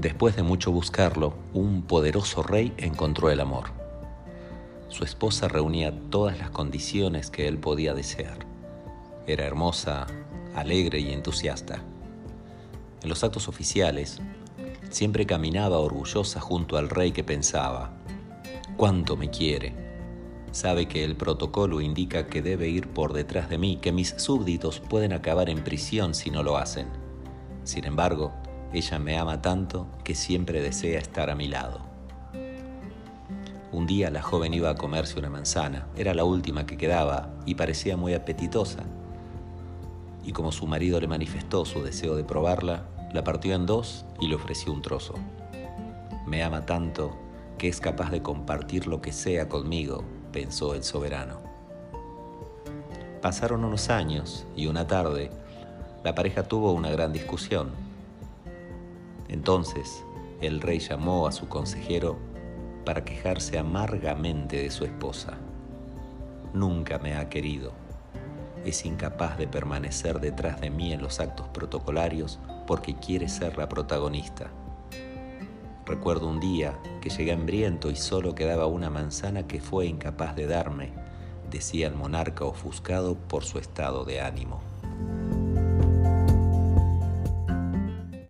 Después de mucho buscarlo, un poderoso rey encontró el amor. Su esposa reunía todas las condiciones que él podía desear. Era hermosa, alegre y entusiasta. En los actos oficiales, siempre caminaba orgullosa junto al rey que pensaba, ¿cuánto me quiere? Sabe que el protocolo indica que debe ir por detrás de mí, que mis súbditos pueden acabar en prisión si no lo hacen. Sin embargo, ella me ama tanto que siempre desea estar a mi lado. Un día la joven iba a comerse una manzana, era la última que quedaba y parecía muy apetitosa. Y como su marido le manifestó su deseo de probarla, la partió en dos y le ofreció un trozo. Me ama tanto que es capaz de compartir lo que sea conmigo, pensó el soberano. Pasaron unos años y una tarde la pareja tuvo una gran discusión. Entonces el rey llamó a su consejero para quejarse amargamente de su esposa. Nunca me ha querido. Es incapaz de permanecer detrás de mí en los actos protocolarios porque quiere ser la protagonista. Recuerdo un día que llegué hambriento y solo quedaba una manzana que fue incapaz de darme, decía el monarca ofuscado por su estado de ánimo.